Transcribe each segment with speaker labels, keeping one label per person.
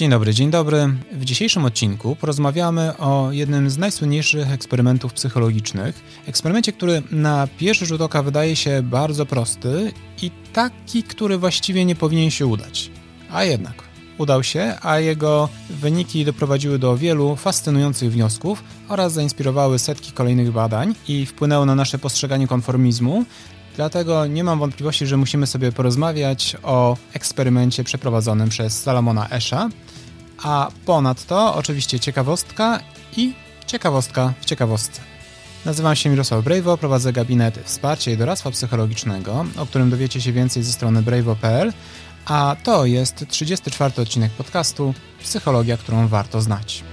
Speaker 1: Dzień dobry, dzień dobry. W dzisiejszym odcinku porozmawiamy o jednym z najsłynniejszych eksperymentów psychologicznych. Eksperymencie, który na pierwszy rzut oka wydaje się bardzo prosty i taki, który właściwie nie powinien się udać. A jednak udał się, a jego wyniki doprowadziły do wielu fascynujących wniosków oraz zainspirowały setki kolejnych badań i wpłynęły na nasze postrzeganie konformizmu, Dlatego nie mam wątpliwości, że musimy sobie porozmawiać o eksperymencie przeprowadzonym przez Salomona Esha, a ponadto oczywiście ciekawostka i ciekawostka w ciekawostce. Nazywam się Mirosław Brejwo, prowadzę gabinet wsparcia i doradztwa psychologicznego, o którym dowiecie się więcej ze strony brejwo.pl, a to jest 34 odcinek podcastu Psychologia, którą warto znać.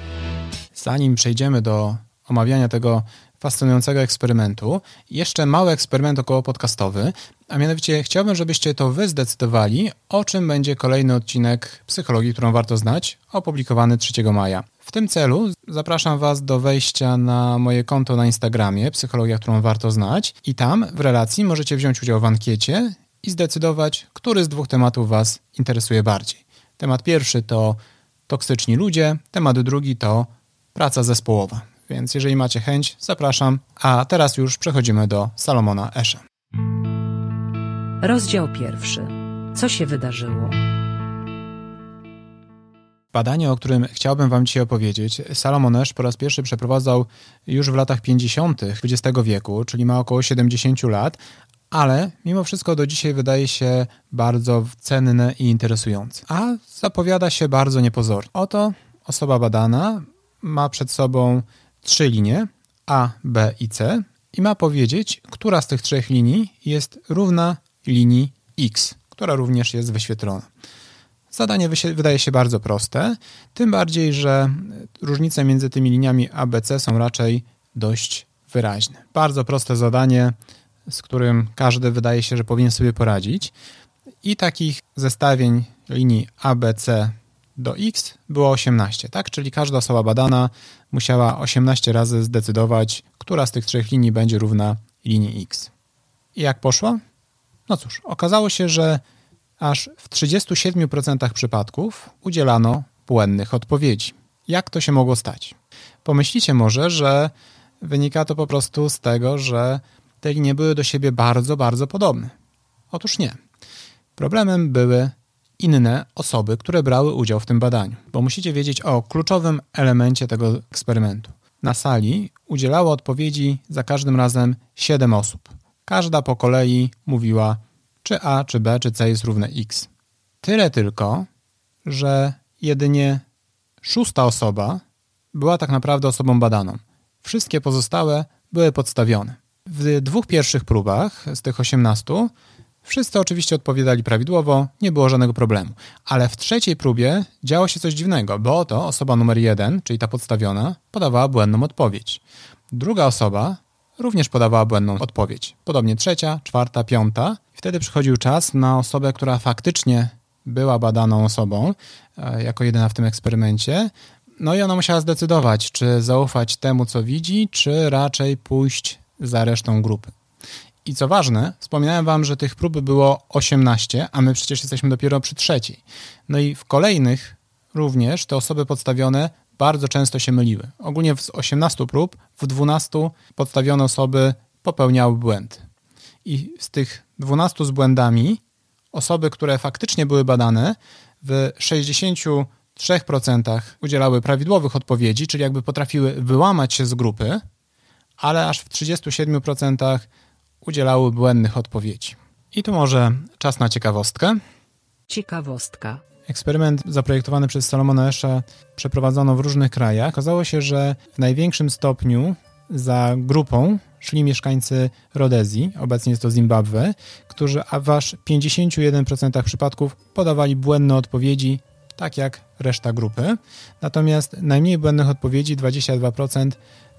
Speaker 1: Zanim przejdziemy do omawiania tego fascynującego eksperymentu. Jeszcze mały eksperyment około podcastowy, a mianowicie chciałbym, żebyście to wy zdecydowali, o czym będzie kolejny odcinek Psychologii, którą warto znać, opublikowany 3 maja. W tym celu zapraszam Was do wejścia na moje konto na Instagramie, Psychologia, którą warto znać, i tam w relacji możecie wziąć udział w ankiecie i zdecydować, który z dwóch tematów Was interesuje bardziej. Temat pierwszy to toksyczni ludzie, temat drugi to praca zespołowa. Więc jeżeli macie chęć, zapraszam. A teraz już przechodzimy do Salomona Esza.
Speaker 2: Rozdział pierwszy. Co się wydarzyło?
Speaker 1: Badanie, o którym chciałbym Wam dzisiaj opowiedzieć, Salomon Esz po raz pierwszy przeprowadzał już w latach 50. XX wieku, czyli ma około 70 lat, ale mimo wszystko do dzisiaj wydaje się bardzo cenne i interesujące. A zapowiada się bardzo niepozornie. Oto osoba badana ma przed sobą trzy linie A, B i C i ma powiedzieć, która z tych trzech linii jest równa linii X, która również jest wyświetlona. Zadanie wydaje się bardzo proste, tym bardziej, że różnice między tymi liniami A, B, C są raczej dość wyraźne. Bardzo proste zadanie, z którym każdy wydaje się, że powinien sobie poradzić. I takich zestawień linii A, B, C do x było 18, tak? Czyli każda osoba badana musiała 18 razy zdecydować, która z tych trzech linii będzie równa linii x. I jak poszło? No cóż, okazało się, że aż w 37% przypadków udzielano błędnych odpowiedzi. Jak to się mogło stać? Pomyślicie może, że wynika to po prostu z tego, że te linie były do siebie bardzo, bardzo podobne. Otóż nie. Problemem były inne osoby, które brały udział w tym badaniu, bo musicie wiedzieć o kluczowym elemencie tego eksperymentu. Na sali udzielało odpowiedzi za każdym razem 7 osób. Każda po kolei mówiła, czy A, czy B, czy C jest równe X. Tyle tylko, że jedynie szósta osoba była tak naprawdę osobą badaną. Wszystkie pozostałe były podstawione. W dwóch pierwszych próbach z tych 18 Wszyscy oczywiście odpowiadali prawidłowo, nie było żadnego problemu. Ale w trzeciej próbie działo się coś dziwnego, bo oto osoba numer jeden, czyli ta podstawiona, podawała błędną odpowiedź. Druga osoba również podawała błędną odpowiedź. Podobnie trzecia, czwarta, piąta. Wtedy przychodził czas na osobę, która faktycznie była badaną osobą, e, jako jedyna w tym eksperymencie. No i ona musiała zdecydować, czy zaufać temu, co widzi, czy raczej pójść za resztą grupy. I co ważne, wspominałem wam, że tych prób było 18, a my przecież jesteśmy dopiero przy trzeciej. No i w kolejnych również te osoby podstawione bardzo często się myliły. Ogólnie z 18 prób w 12 podstawione osoby popełniały błędy. I z tych 12 z błędami osoby, które faktycznie były badane, w 63% udzielały prawidłowych odpowiedzi, czyli jakby potrafiły wyłamać się z grupy, ale aż w 37% udzielały błędnych odpowiedzi. I tu może czas na ciekawostkę.
Speaker 2: Ciekawostka.
Speaker 1: Eksperyment zaprojektowany przez Salomona Esza przeprowadzono w różnych krajach. Okazało się, że w największym stopniu za grupą szli mieszkańcy Rodezji, obecnie jest to Zimbabwe, którzy w aż 51% przypadków podawali błędne odpowiedzi, tak jak reszta grupy. Natomiast najmniej błędnych odpowiedzi, 22%,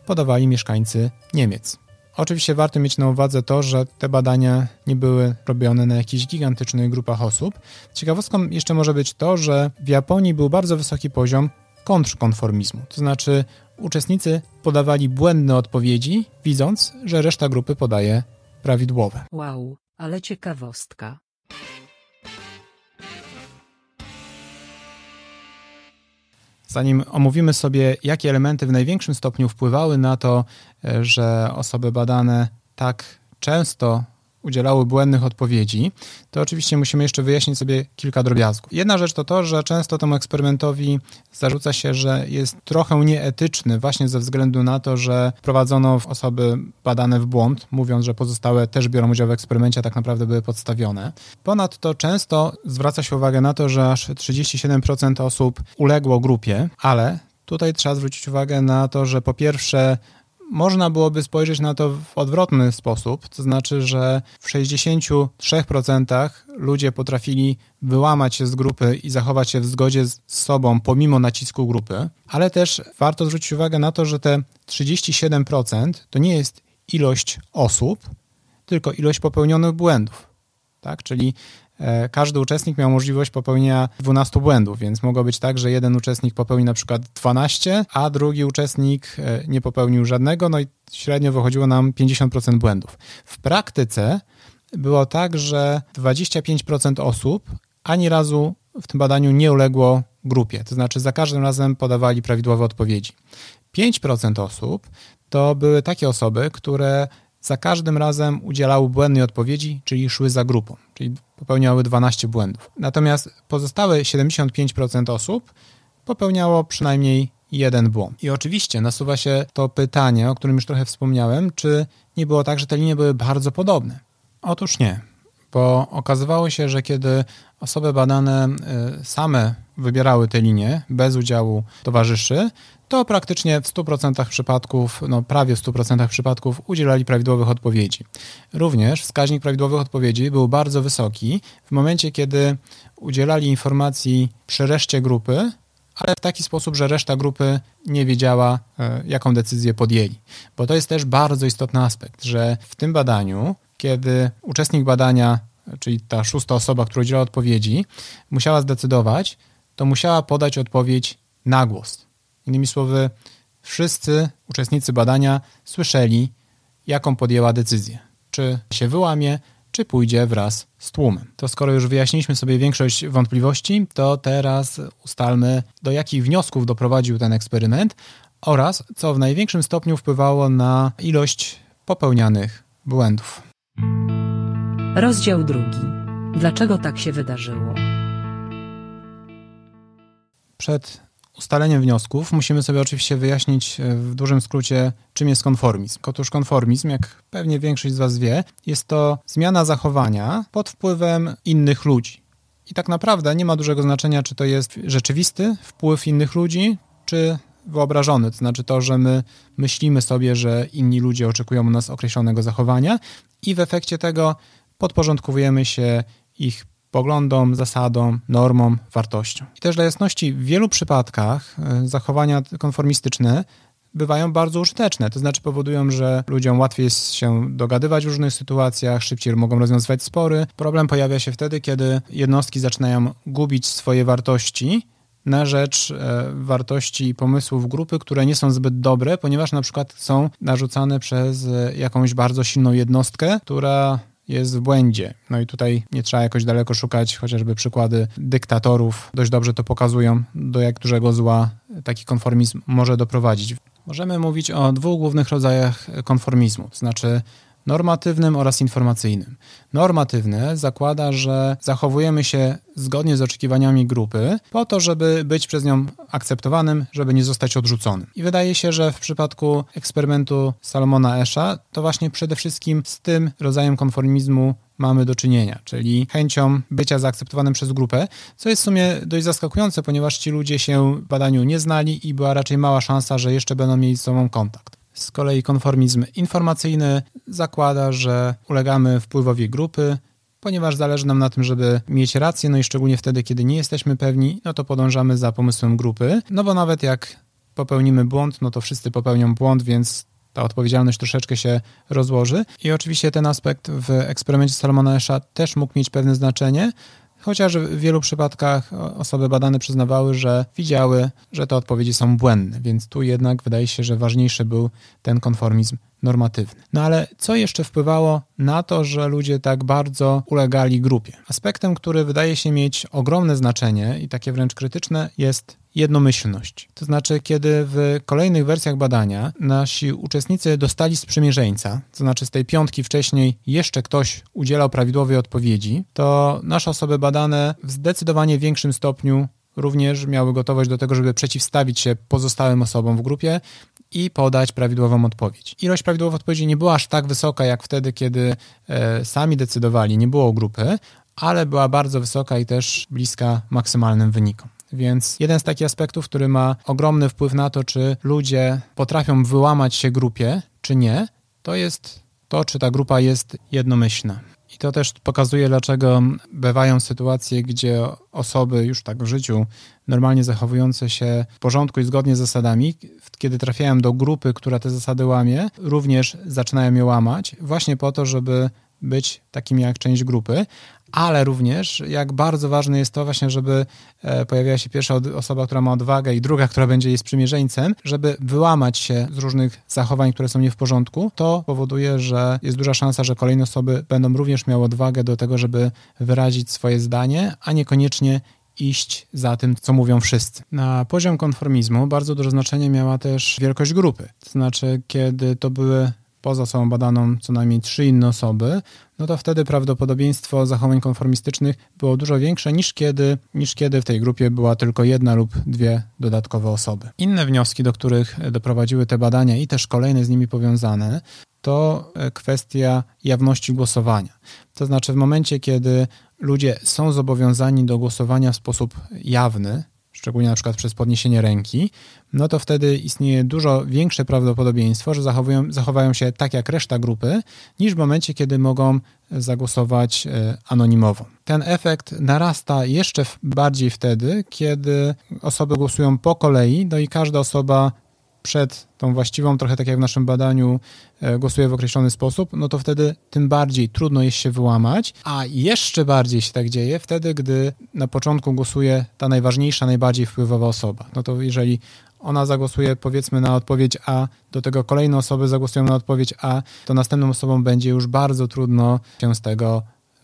Speaker 1: podawali mieszkańcy Niemiec. Oczywiście warto mieć na uwadze to, że te badania nie były robione na jakichś gigantycznych grupach osób. Ciekawostką jeszcze może być to, że w Japonii był bardzo wysoki poziom kontrkonformizmu, to znaczy uczestnicy podawali błędne odpowiedzi, widząc, że reszta grupy podaje prawidłowe.
Speaker 2: Wow, ale ciekawostka.
Speaker 1: Zanim omówimy sobie, jakie elementy w największym stopniu wpływały na to, e, że osoby badane tak często udzielały błędnych odpowiedzi, to oczywiście musimy jeszcze wyjaśnić sobie kilka drobiazgów. Jedna rzecz to to, że często temu eksperymentowi zarzuca się, że jest trochę nieetyczny właśnie ze względu na to, że wprowadzono osoby badane w błąd, mówiąc, że pozostałe też biorą udział w eksperymencie, a tak naprawdę były podstawione. Ponadto często zwraca się uwagę na to, że aż 37% osób uległo grupie, ale Tutaj trzeba zwrócić uwagę na to, że po pierwsze można byłoby spojrzeć na to w odwrotny sposób, to znaczy, że w 63% ludzie potrafili wyłamać się z grupy i zachować się w zgodzie z sobą pomimo nacisku grupy, ale też warto zwrócić uwagę na to, że te 37% to nie jest ilość osób, tylko ilość popełnionych błędów. Tak? Czyli E, każdy uczestnik miał możliwość popełnienia 12 błędów, więc mogło być tak, że jeden uczestnik popełnił na przykład 12, a drugi uczestnik e, nie popełnił żadnego, no i średnio wychodziło nam 50% błędów. W praktyce było tak, że 25% osób ani razu w tym badaniu nie uległo grupie, to znaczy za każdym razem podawali prawidłowe odpowiedzi. 5% osób to były takie osoby, które za każdym razem udzielały błędnej odpowiedzi, czyli szły za grupą, czyli popełniały 12 błędów. Natomiast pozostałe 75% osób popełniało przynajmniej jeden błąd. I oczywiście nasuwa się to pytanie, o którym już trochę wspomniałem, czy nie było tak, że te linie były bardzo podobne? Otóż nie, bo okazywało się, że kiedy osoby badane y, same wybierały te linie bez udziału towarzyszy, to praktycznie w 100% przypadków, no prawie w 100% przypadków udzielali prawidłowych odpowiedzi. Również wskaźnik prawidłowych odpowiedzi był bardzo wysoki w momencie, kiedy udzielali informacji przy reszcie grupy, ale w taki sposób, że reszta grupy nie wiedziała, e, jaką decyzję podjęli. Bo to jest też bardzo istotny aspekt, że w tym badaniu, kiedy uczestnik badania, czyli ta szósta osoba, która udziela odpowiedzi, musiała zdecydować, to musiała podać odpowiedź na głos. Innymi słowy, wszyscy uczestnicy badania słyszeli, jaką podjęła decyzję. Czy się wyłamie, czy pójdzie wraz z tłumem. To skoro już wyjaśniliśmy sobie większość wątpliwości, to teraz ustalmy, do jakich wniosków doprowadził ten eksperyment oraz co w największym stopniu wpływało na ilość popełnianych błędów.
Speaker 2: Rozdział drugi. Dlaczego tak się wydarzyło?
Speaker 1: Przed ustaleniem wniosków musimy sobie oczywiście wyjaśnić e, w dużym skrócie, czym jest konformizm. Otóż konformizm, jak pewnie większość z Was wie, jest to zmiana zachowania pod wpływem innych ludzi. I tak naprawdę nie ma dużego znaczenia, czy to jest rzeczywisty wpływ innych ludzi, czy wyobrażony, to znaczy to, że my myślimy sobie, że inni ludzie oczekują u nas określonego zachowania i w efekcie tego podporządkowujemy się ich poglądom, zasadom, normom, wartościom. I też dla jasności, w wielu przypadkach e, zachowania konformistyczne bywają bardzo użyteczne, to znaczy powodują, że ludziom łatwiej jest się dogadywać w różnych sytuacjach, szybciej mogą rozwiązywać spory. Problem pojawia się wtedy, kiedy jednostki zaczynają gubić swoje wartości na rzecz e, wartości i pomysłów grupy, które nie są zbyt dobre, ponieważ na przykład są narzucane przez jakąś bardzo silną jednostkę, która jest w błędzie. No i tutaj nie trzeba jakoś daleko szukać, chociażby przykłady dyktatorów dość dobrze to pokazują, do jak dużego zła taki konformizm może doprowadzić. Możemy mówić o dwóch głównych rodzajach konformizmu, to znaczy normatywnym oraz informacyjnym. Normatywne zakłada, że zachowujemy się zgodnie z oczekiwaniami grupy po to, żeby być przez nią akceptowanym, żeby nie zostać odrzuconym. I wydaje się, że w przypadku eksperymentu Salomona Esha to właśnie przede wszystkim z tym rodzajem konformizmu mamy do czynienia, czyli chęcią bycia zaakceptowanym przez grupę, co jest w sumie dość zaskakujące, ponieważ ci ludzie się w badaniu nie znali i była raczej mała szansa, że jeszcze będą mieli z sobą kontakt. Z kolei konformizm informacyjny zakłada, że ulegamy wpływowi grupy, ponieważ zależy nam na tym, żeby mieć rację, no i szczególnie wtedy, kiedy nie jesteśmy pewni, no to podążamy za pomysłem grupy, no bo nawet jak popełnimy błąd, no to wszyscy popełnią błąd, więc ta odpowiedzialność troszeczkę się rozłoży. I oczywiście ten aspekt w eksperymencie Salomona Esha też mógł mieć pewne znaczenie, Chociaż w wielu przypadkach osoby badane przyznawały, że widziały, że te odpowiedzi są błędne, więc tu jednak wydaje się, że ważniejszy był ten konformizm normatywny. No ale co jeszcze wpływało na to, że ludzie tak bardzo ulegali grupie? Aspektem, który wydaje się mieć ogromne znaczenie i takie wręcz krytyczne, jest jednomyślność. To znaczy, kiedy w kolejnych wersjach badania nasi uczestnicy dostali sprzymierzeńca, to znaczy z tej piątki wcześniej jeszcze ktoś udzielał prawidłowej odpowiedzi, to nasze osoby badane w zdecydowanie większym stopniu również miały gotowość do tego, żeby przeciwstawić się pozostałym osobom w grupie i podać prawidłową odpowiedź. Ilość prawidłowych odpowiedzi nie była aż tak wysoka jak wtedy, kiedy e, sami decydowali, nie było grupy, ale była bardzo wysoka i też bliska maksymalnym wynikom. Więc jeden z takich aspektów, który ma ogromny wpływ na to, czy ludzie potrafią wyłamać się grupie, czy nie, to jest to, czy ta grupa jest jednomyślna. I to też pokazuje, dlaczego bywają sytuacje, gdzie osoby już tak w życiu normalnie zachowujące się w porządku i zgodnie z zasadami, kiedy trafiają do grupy, która te zasady łamie, również zaczynają je łamać, właśnie po to, żeby być takimi jak część grupy, ale również jak bardzo ważne jest to właśnie, żeby e, pojawiła się pierwsza osoba, która ma odwagę i druga, która będzie jej sprzymierzeńcem, żeby wyłamać się z różnych zachowań, które są nie w porządku, to powoduje, że jest duża szansa, że kolejne osoby będą również miały odwagę do tego, żeby wyrazić swoje zdanie, a niekoniecznie iść za tym, co mówią wszyscy. Na poziom konformizmu bardzo duże znaczenie miała też wielkość grupy. To znaczy, kiedy to były poza sobą badaną co najmniej trzy inne osoby, no to wtedy prawdopodobieństwo zachowań konformistycznych było dużo większe niż kiedy, niż kiedy w tej grupie była tylko jedna lub dwie dodatkowe osoby. Inne wnioski, do których doprowadziły te badania i też kolejne z nimi powiązane, to kwestia jawności głosowania. To znaczy w momencie, kiedy ludzie są zobowiązani do głosowania w sposób jawny, szczególnie na przykład przez podniesienie ręki, no to wtedy istnieje dużo większe prawdopodobieństwo, że zachowują, zachowają się tak jak reszta grupy, niż w momencie, kiedy mogą zagłosować e, anonimowo. Ten efekt narasta jeszcze bardziej wtedy, kiedy osoby głosują po kolei, no i każda osoba przed tą właściwą, trochę tak jak w naszym badaniu, e, głosuje w określony sposób, no to wtedy tym bardziej trudno jest się wyłamać, a jeszcze bardziej się tak dzieje wtedy, gdy na początku głosuje ta najważniejsza, najbardziej wpływowa osoba. No to jeżeli ona zagłosuje powiedzmy na odpowiedź A, do tego kolejne osoby zagłosują na odpowiedź A, to następną osobom będzie już bardzo trudno się z tego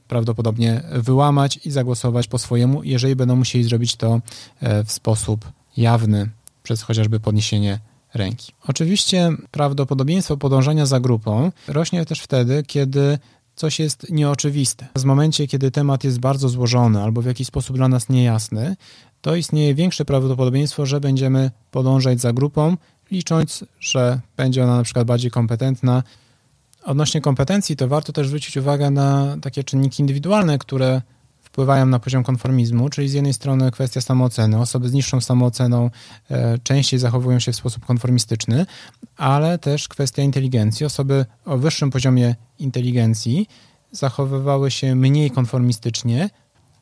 Speaker 1: prawdopodobnie wyłamać i zagłosować po swojemu, jeżeli będą musieli zrobić to e, w sposób jawny, przez chociażby podniesienie ręki. Oczywiście prawdopodobieństwo podążania za grupą rośnie też wtedy, kiedy coś jest nieoczywiste. W momencie, kiedy temat jest bardzo złożony albo w jakiś sposób dla nas niejasny, to istnieje większe prawdopodobieństwo, że będziemy podążać za grupą, licząc, że będzie ona na przykład bardziej kompetentna. Odnośnie kompetencji, to warto też zwrócić uwagę na takie czynniki indywidualne, które wpływają na poziom konformizmu, czyli z jednej strony kwestia samooceny. Osoby z niższą samooceną e, częściej zachowują się w sposób konformistyczny, ale też kwestia inteligencji. Osoby o wyższym poziomie inteligencji zachowywały się mniej konformistycznie,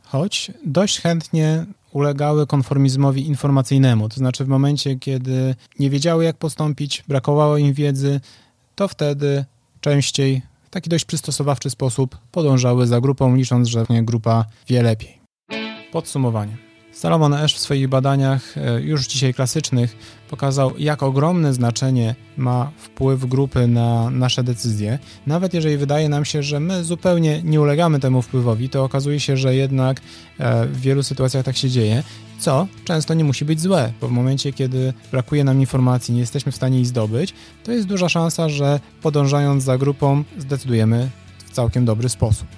Speaker 1: choć dość chętnie ulegały konformizmowi informacyjnemu. To znaczy, w momencie, kiedy nie wiedziały, jak postąpić, brakowało im wiedzy, to wtedy częściej taki dość przystosowawczy sposób podążały za grupą, licząc, że grupa wie lepiej. Podsumowanie. Salomon Ash w swoich badaniach, e, już dzisiaj klasycznych, pokazał, jak ogromne znaczenie ma wpływ grupy na nasze decyzje. Nawet jeżeli wydaje nam się, że my zupełnie nie ulegamy temu wpływowi, to okazuje się, że jednak e, w wielu sytuacjach tak się dzieje, co często nie musi być złe, bo w momencie, kiedy brakuje nam informacji, nie jesteśmy w stanie jej zdobyć, to jest duża szansa, że podążając za grupą zdecydujemy w całkiem dobry sposób.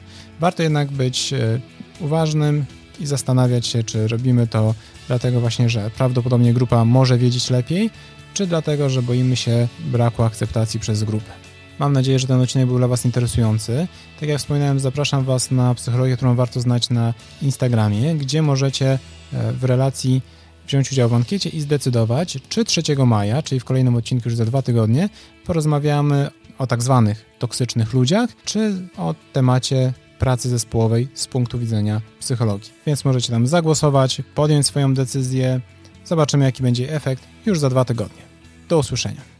Speaker 1: Warto jednak być e, uważnym, i zastanawiać się, czy robimy to dlatego właśnie, że prawdopodobnie grupa może wiedzieć lepiej, czy dlatego, że boimy się braku akceptacji przez grupę. Mam nadzieję, że ten odcinek był dla Was interesujący. Tak jak wspominałem, zapraszam Was na psychologię, którą warto znać na Instagramie, gdzie możecie e, w relacji wziąć udział w ankiecie i zdecydować, czy 3 maja, czyli w kolejnym odcinku już za dwa tygodnie, porozmawiamy o tak zwanych toksycznych ludziach, czy o temacie pracy zespołowej z punktu widzenia psychologii. Więc możecie tam zagłosować, podjąć swoją decyzję. Zobaczymy, jaki będzie efekt już za dwa tygodnie. Do usłyszenia.